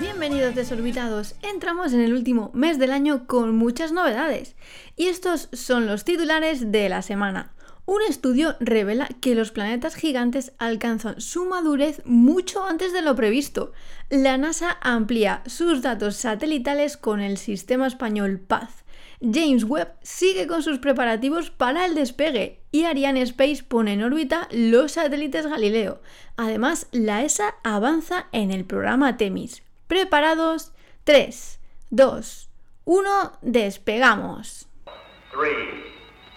Bienvenidos desorbitados, entramos en el último mes del año con muchas novedades. Y estos son los titulares de la semana. Un estudio revela que los planetas gigantes alcanzan su madurez mucho antes de lo previsto. La NASA amplía sus datos satelitales con el sistema español Paz. James Webb sigue con sus preparativos para el despegue y Ariane Space pone en órbita los satélites Galileo. Además, la ESA avanza en el programa Temis. ¿Preparados? 3, 2, 1, despegamos. 3,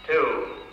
2,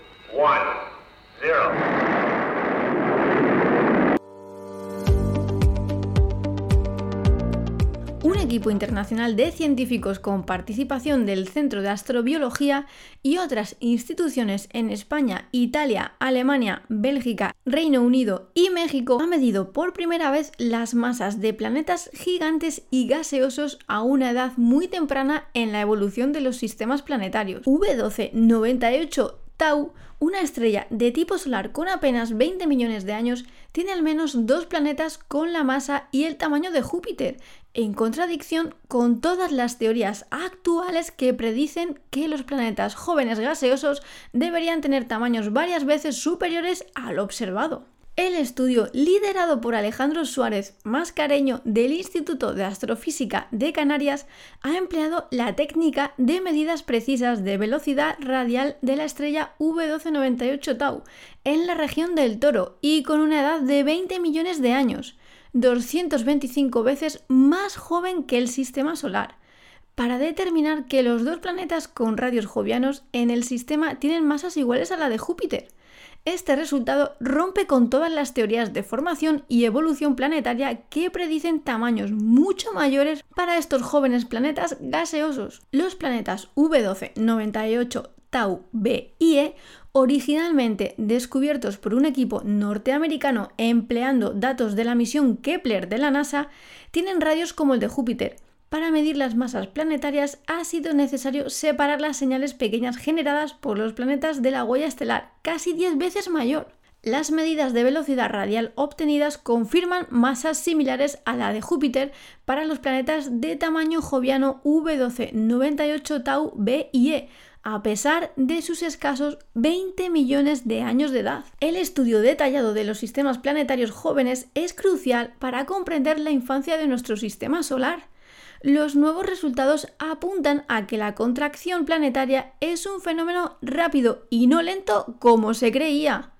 un equipo internacional de científicos con participación del Centro de Astrobiología y otras instituciones en España, Italia, Alemania, Bélgica, Reino Unido y México ha medido por primera vez las masas de planetas gigantes y gaseosos a una edad muy temprana en la evolución de los sistemas planetarios. V1298 Tau, una estrella de tipo solar con apenas 20 millones de años, tiene al menos dos planetas con la masa y el tamaño de Júpiter, en contradicción con todas las teorías actuales que predicen que los planetas jóvenes gaseosos deberían tener tamaños varias veces superiores al observado. El estudio, liderado por Alejandro Suárez Mascareño del Instituto de Astrofísica de Canarias, ha empleado la técnica de medidas precisas de velocidad radial de la estrella V1298 Tau en la región del Toro y con una edad de 20 millones de años, 225 veces más joven que el sistema solar para determinar que los dos planetas con radios jovianos en el sistema tienen masas iguales a la de Júpiter. Este resultado rompe con todas las teorías de formación y evolución planetaria que predicen tamaños mucho mayores para estos jóvenes planetas gaseosos. Los planetas V12, 98, Tau, B y E, originalmente descubiertos por un equipo norteamericano empleando datos de la misión Kepler de la NASA, tienen radios como el de Júpiter, para medir las masas planetarias ha sido necesario separar las señales pequeñas generadas por los planetas de la huella estelar, casi 10 veces mayor. Las medidas de velocidad radial obtenidas confirman masas similares a la de Júpiter para los planetas de tamaño joviano V12, 98 Tau B y E, a pesar de sus escasos 20 millones de años de edad. El estudio detallado de los sistemas planetarios jóvenes es crucial para comprender la infancia de nuestro sistema solar los nuevos resultados apuntan a que la contracción planetaria es un fenómeno rápido y no lento como se creía.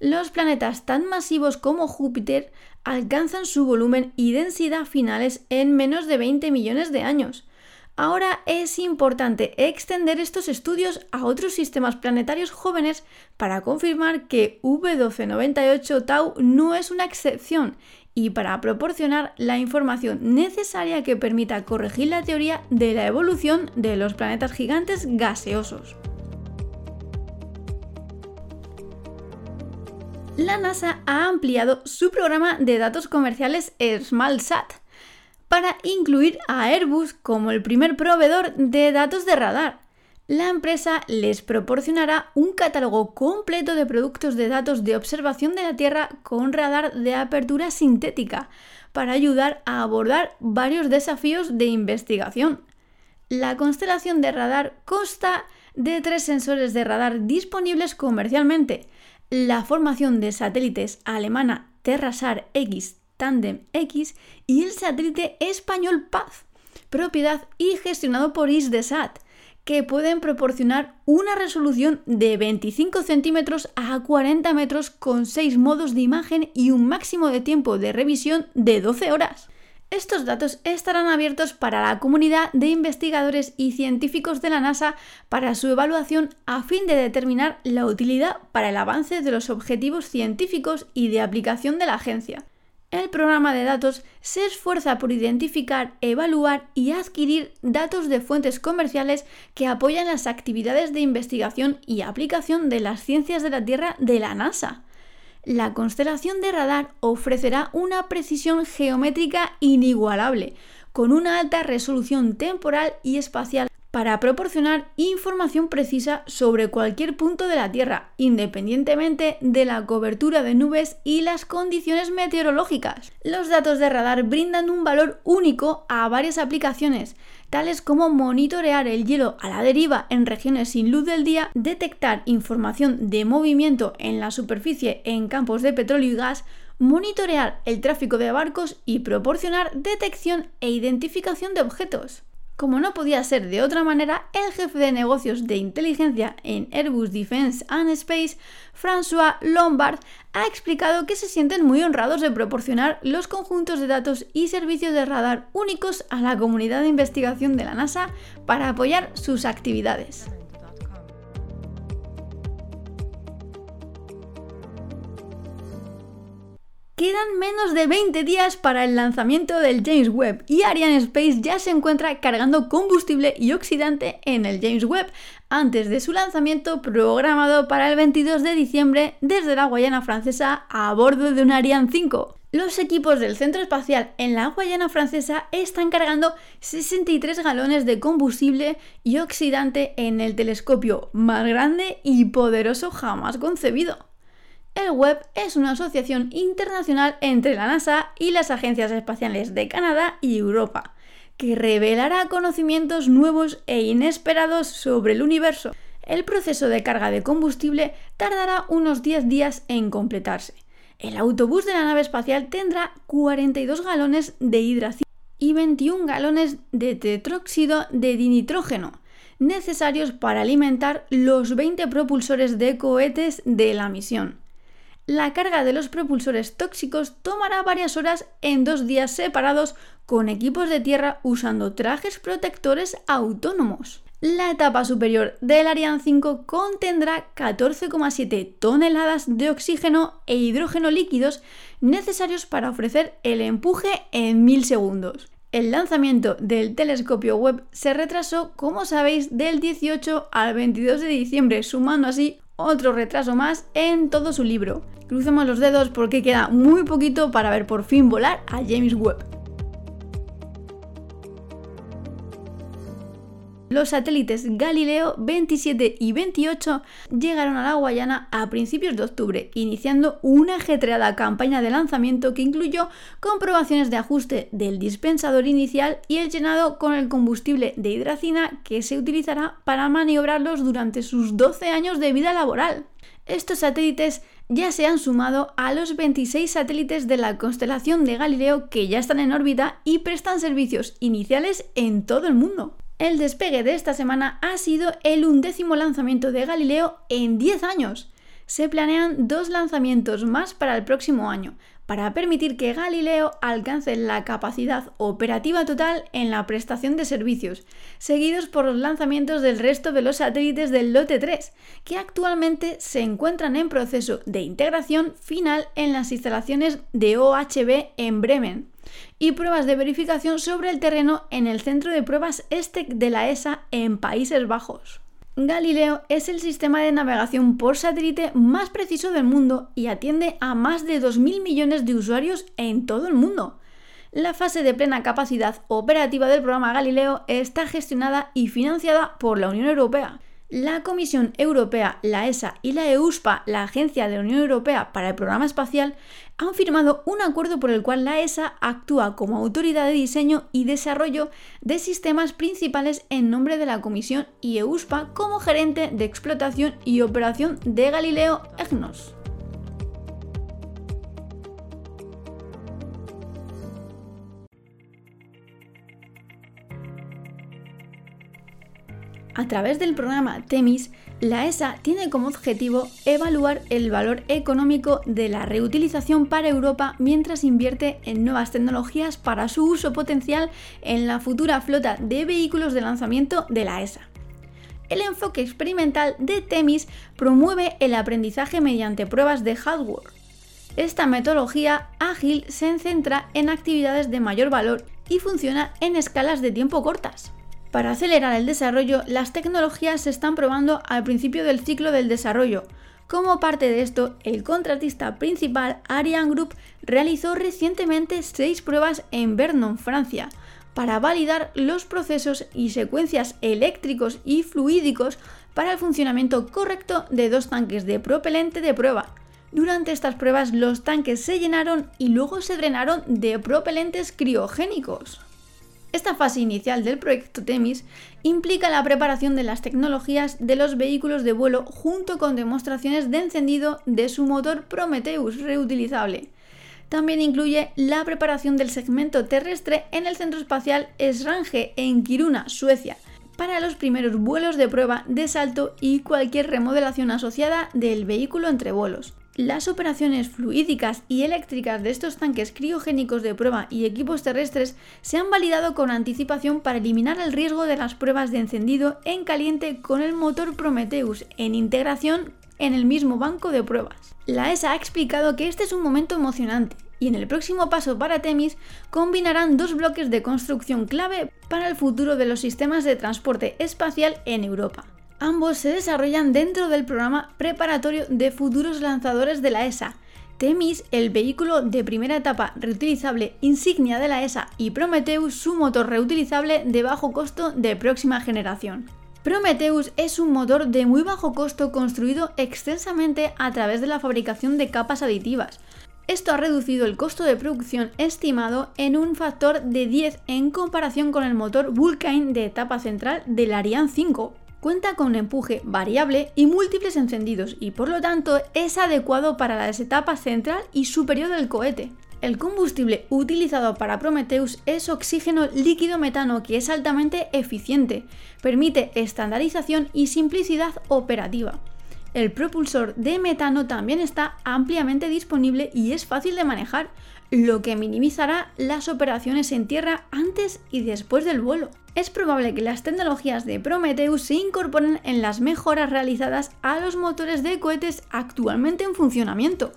Los planetas tan masivos como Júpiter alcanzan su volumen y densidad finales en menos de 20 millones de años. Ahora es importante extender estos estudios a otros sistemas planetarios jóvenes para confirmar que V1298 Tau no es una excepción y para proporcionar la información necesaria que permita corregir la teoría de la evolución de los planetas gigantes gaseosos. La NASA ha ampliado su programa de datos comerciales SmallSat para incluir a Airbus como el primer proveedor de datos de radar la empresa les proporcionará un catálogo completo de productos de datos de observación de la Tierra con radar de apertura sintética para ayudar a abordar varios desafíos de investigación. La constelación de radar consta de tres sensores de radar disponibles comercialmente, la formación de satélites alemana Terrasar X Tandem X y el satélite español Paz, propiedad y gestionado por ISDESAT que pueden proporcionar una resolución de 25 centímetros a 40 metros con 6 modos de imagen y un máximo de tiempo de revisión de 12 horas. Estos datos estarán abiertos para la comunidad de investigadores y científicos de la NASA para su evaluación a fin de determinar la utilidad para el avance de los objetivos científicos y de aplicación de la agencia el programa de datos se esfuerza por identificar, evaluar y adquirir datos de fuentes comerciales que apoyan las actividades de investigación y aplicación de las ciencias de la Tierra de la NASA. La constelación de radar ofrecerá una precisión geométrica inigualable, con una alta resolución temporal y espacial para proporcionar información precisa sobre cualquier punto de la Tierra, independientemente de la cobertura de nubes y las condiciones meteorológicas. Los datos de radar brindan un valor único a varias aplicaciones, tales como monitorear el hielo a la deriva en regiones sin luz del día, detectar información de movimiento en la superficie en campos de petróleo y gas, monitorear el tráfico de barcos y proporcionar detección e identificación de objetos. Como no podía ser de otra manera, el jefe de negocios de inteligencia en Airbus Defence and Space, François Lombard, ha explicado que se sienten muy honrados de proporcionar los conjuntos de datos y servicios de radar únicos a la comunidad de investigación de la NASA para apoyar sus actividades. Quedan menos de 20 días para el lanzamiento del James Webb y Ariane Space ya se encuentra cargando combustible y oxidante en el James Webb antes de su lanzamiento programado para el 22 de diciembre desde la Guayana francesa a bordo de un Ariane 5. Los equipos del Centro Espacial en la Guayana francesa están cargando 63 galones de combustible y oxidante en el telescopio más grande y poderoso jamás concebido. El Webb es una asociación internacional entre la NASA y las agencias espaciales de Canadá y Europa, que revelará conocimientos nuevos e inesperados sobre el universo. El proceso de carga de combustible tardará unos 10 días en completarse. El autobús de la nave espacial tendrá 42 galones de hidración y 21 galones de tetróxido de dinitrógeno, necesarios para alimentar los 20 propulsores de cohetes de la misión. La carga de los propulsores tóxicos tomará varias horas en dos días separados con equipos de tierra usando trajes protectores autónomos. La etapa superior del Ariane 5 contendrá 14,7 toneladas de oxígeno e hidrógeno líquidos necesarios para ofrecer el empuje en mil segundos. El lanzamiento del telescopio Webb se retrasó, como sabéis, del 18 al 22 de diciembre, sumando así otro retraso más en todo su libro. Crucemos los dedos porque queda muy poquito para ver por fin volar a James Webb. Los satélites Galileo 27 y 28 llegaron a la Guayana a principios de octubre, iniciando una ajetreada campaña de lanzamiento que incluyó comprobaciones de ajuste del dispensador inicial y el llenado con el combustible de hidracina que se utilizará para maniobrarlos durante sus 12 años de vida laboral. Estos satélites ya se han sumado a los 26 satélites de la constelación de Galileo que ya están en órbita y prestan servicios iniciales en todo el mundo. El despegue de esta semana ha sido el undécimo lanzamiento de Galileo en 10 años. Se planean dos lanzamientos más para el próximo año, para permitir que Galileo alcance la capacidad operativa total en la prestación de servicios, seguidos por los lanzamientos del resto de los satélites del lote 3, que actualmente se encuentran en proceso de integración final en las instalaciones de OHB en Bremen y pruebas de verificación sobre el terreno en el centro de pruebas ESTEC de la ESA en Países Bajos. Galileo es el sistema de navegación por satélite más preciso del mundo y atiende a más de 2.000 millones de usuarios en todo el mundo. La fase de plena capacidad operativa del programa Galileo está gestionada y financiada por la Unión Europea la Comisión Europea, la ESA y la EUSPA, la Agencia de la Unión Europea para el Programa Espacial, han firmado un acuerdo por el cual la ESA actúa como autoridad de diseño y desarrollo de sistemas principales en nombre de la Comisión y EUSPA como gerente de explotación y operación de Galileo EGNOS. A través del programa TEMIS, la ESA tiene como objetivo evaluar el valor económico de la reutilización para Europa mientras invierte en nuevas tecnologías para su uso potencial en la futura flota de vehículos de lanzamiento de la ESA. El enfoque experimental de TEMIS promueve el aprendizaje mediante pruebas de hardware. Esta metodología ágil se centra en actividades de mayor valor y funciona en escalas de tiempo cortas. Para acelerar el desarrollo, las tecnologías se están probando al principio del ciclo del desarrollo. Como parte de esto, el contratista principal Ariane Group realizó recientemente seis pruebas en Vernon, Francia, para validar los procesos y secuencias eléctricos y fluídicos para el funcionamiento correcto de dos tanques de propelente de prueba. Durante estas pruebas los tanques se llenaron y luego se drenaron de propelentes criogénicos. Esta fase inicial del proyecto Temis implica la preparación de las tecnologías de los vehículos de vuelo junto con demostraciones de encendido de su motor Prometheus reutilizable. También incluye la preparación del segmento terrestre en el centro espacial Esrange en Kiruna, Suecia, para los primeros vuelos de prueba de salto y cualquier remodelación asociada del vehículo entre vuelos. Las operaciones fluídicas y eléctricas de estos tanques criogénicos de prueba y equipos terrestres se han validado con anticipación para eliminar el riesgo de las pruebas de encendido en caliente con el motor Prometheus en integración en el mismo banco de pruebas. La ESA ha explicado que este es un momento emocionante y en el próximo paso para Temis combinarán dos bloques de construcción clave para el futuro de los sistemas de transporte espacial en Europa. Ambos se desarrollan dentro del programa preparatorio de futuros lanzadores de la ESA. Temis, el vehículo de primera etapa reutilizable insignia de la ESA, y Prometheus, su motor reutilizable de bajo costo de próxima generación. Prometheus es un motor de muy bajo costo construido extensamente a través de la fabricación de capas aditivas. Esto ha reducido el costo de producción estimado en un factor de 10 en comparación con el motor Vulcain de etapa central del Ariane 5, cuenta con un empuje variable y múltiples encendidos y por lo tanto es adecuado para la etapa central y superior del cohete. El combustible utilizado para Prometheus es oxígeno líquido metano que es altamente eficiente, permite estandarización y simplicidad operativa. El propulsor de metano también está ampliamente disponible y es fácil de manejar, lo que minimizará las operaciones en tierra antes y después del vuelo es probable que las tecnologías de Prometheus se incorporen en las mejoras realizadas a los motores de cohetes actualmente en funcionamiento.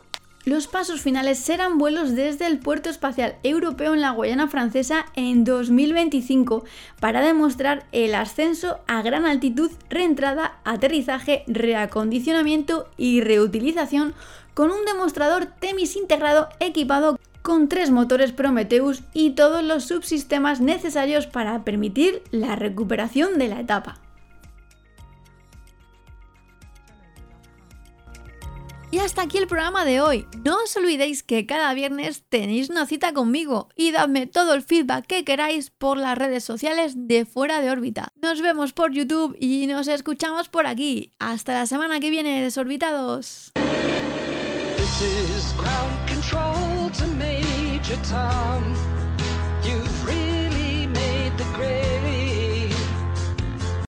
Los pasos finales serán vuelos desde el puerto espacial europeo en la Guayana francesa en 2025 para demostrar el ascenso a gran altitud, reentrada, aterrizaje, reacondicionamiento y reutilización con un demostrador Temis integrado equipado con tres motores Prometheus y todos los subsistemas necesarios para permitir la recuperación de la etapa. Y hasta aquí el programa de hoy. No os olvidéis que cada viernes tenéis una cita conmigo y dadme todo el feedback que queráis por las redes sociales de fuera de órbita. Nos vemos por YouTube y nos escuchamos por aquí. Hasta la semana que viene, desorbitados.